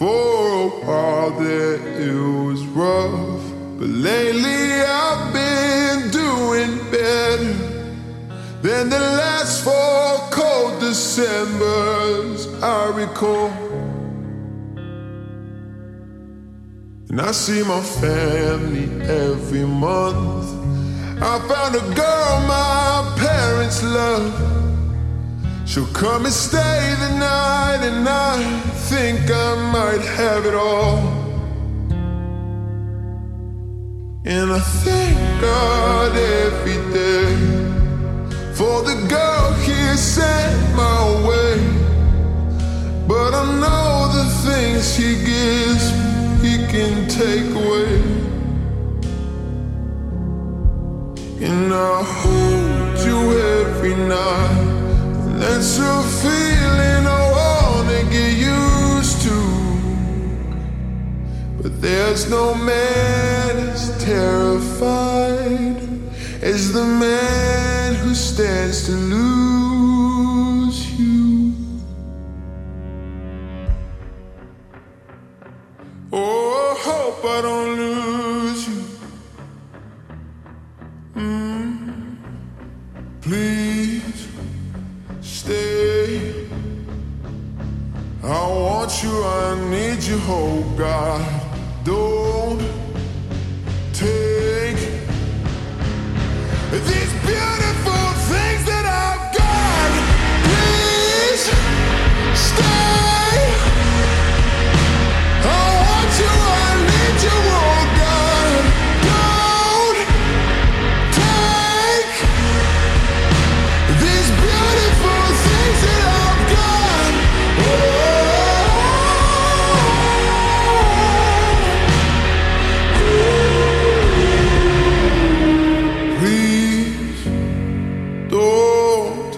For a while there it was rough, but lately I've been doing better than the last four cold Decembers I recall. And I see my family every month. I found a girl my parents love. She'll come and stay the night, and I think I might have it all. And I thank God every day for the girl He sent my way. But I know the things He gives, He can take away. That's a feeling I wanna get used to. But there's no man as terrified as the man who stands to lose you. Oh, I hope I don't lose you. Mm. Please you, I need you, oh God. Don't take these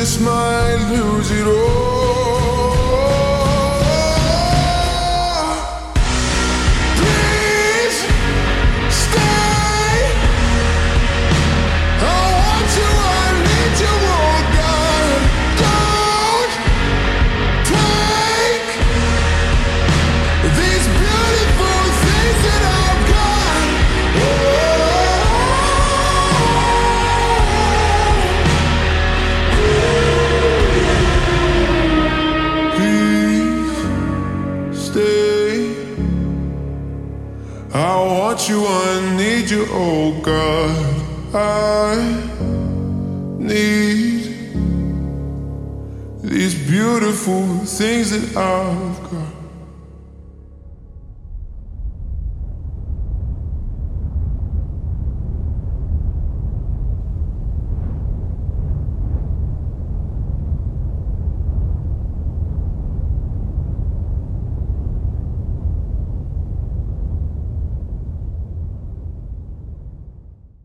Just might lose it all. Want you, I need you, oh God. I need these beautiful things that I've got.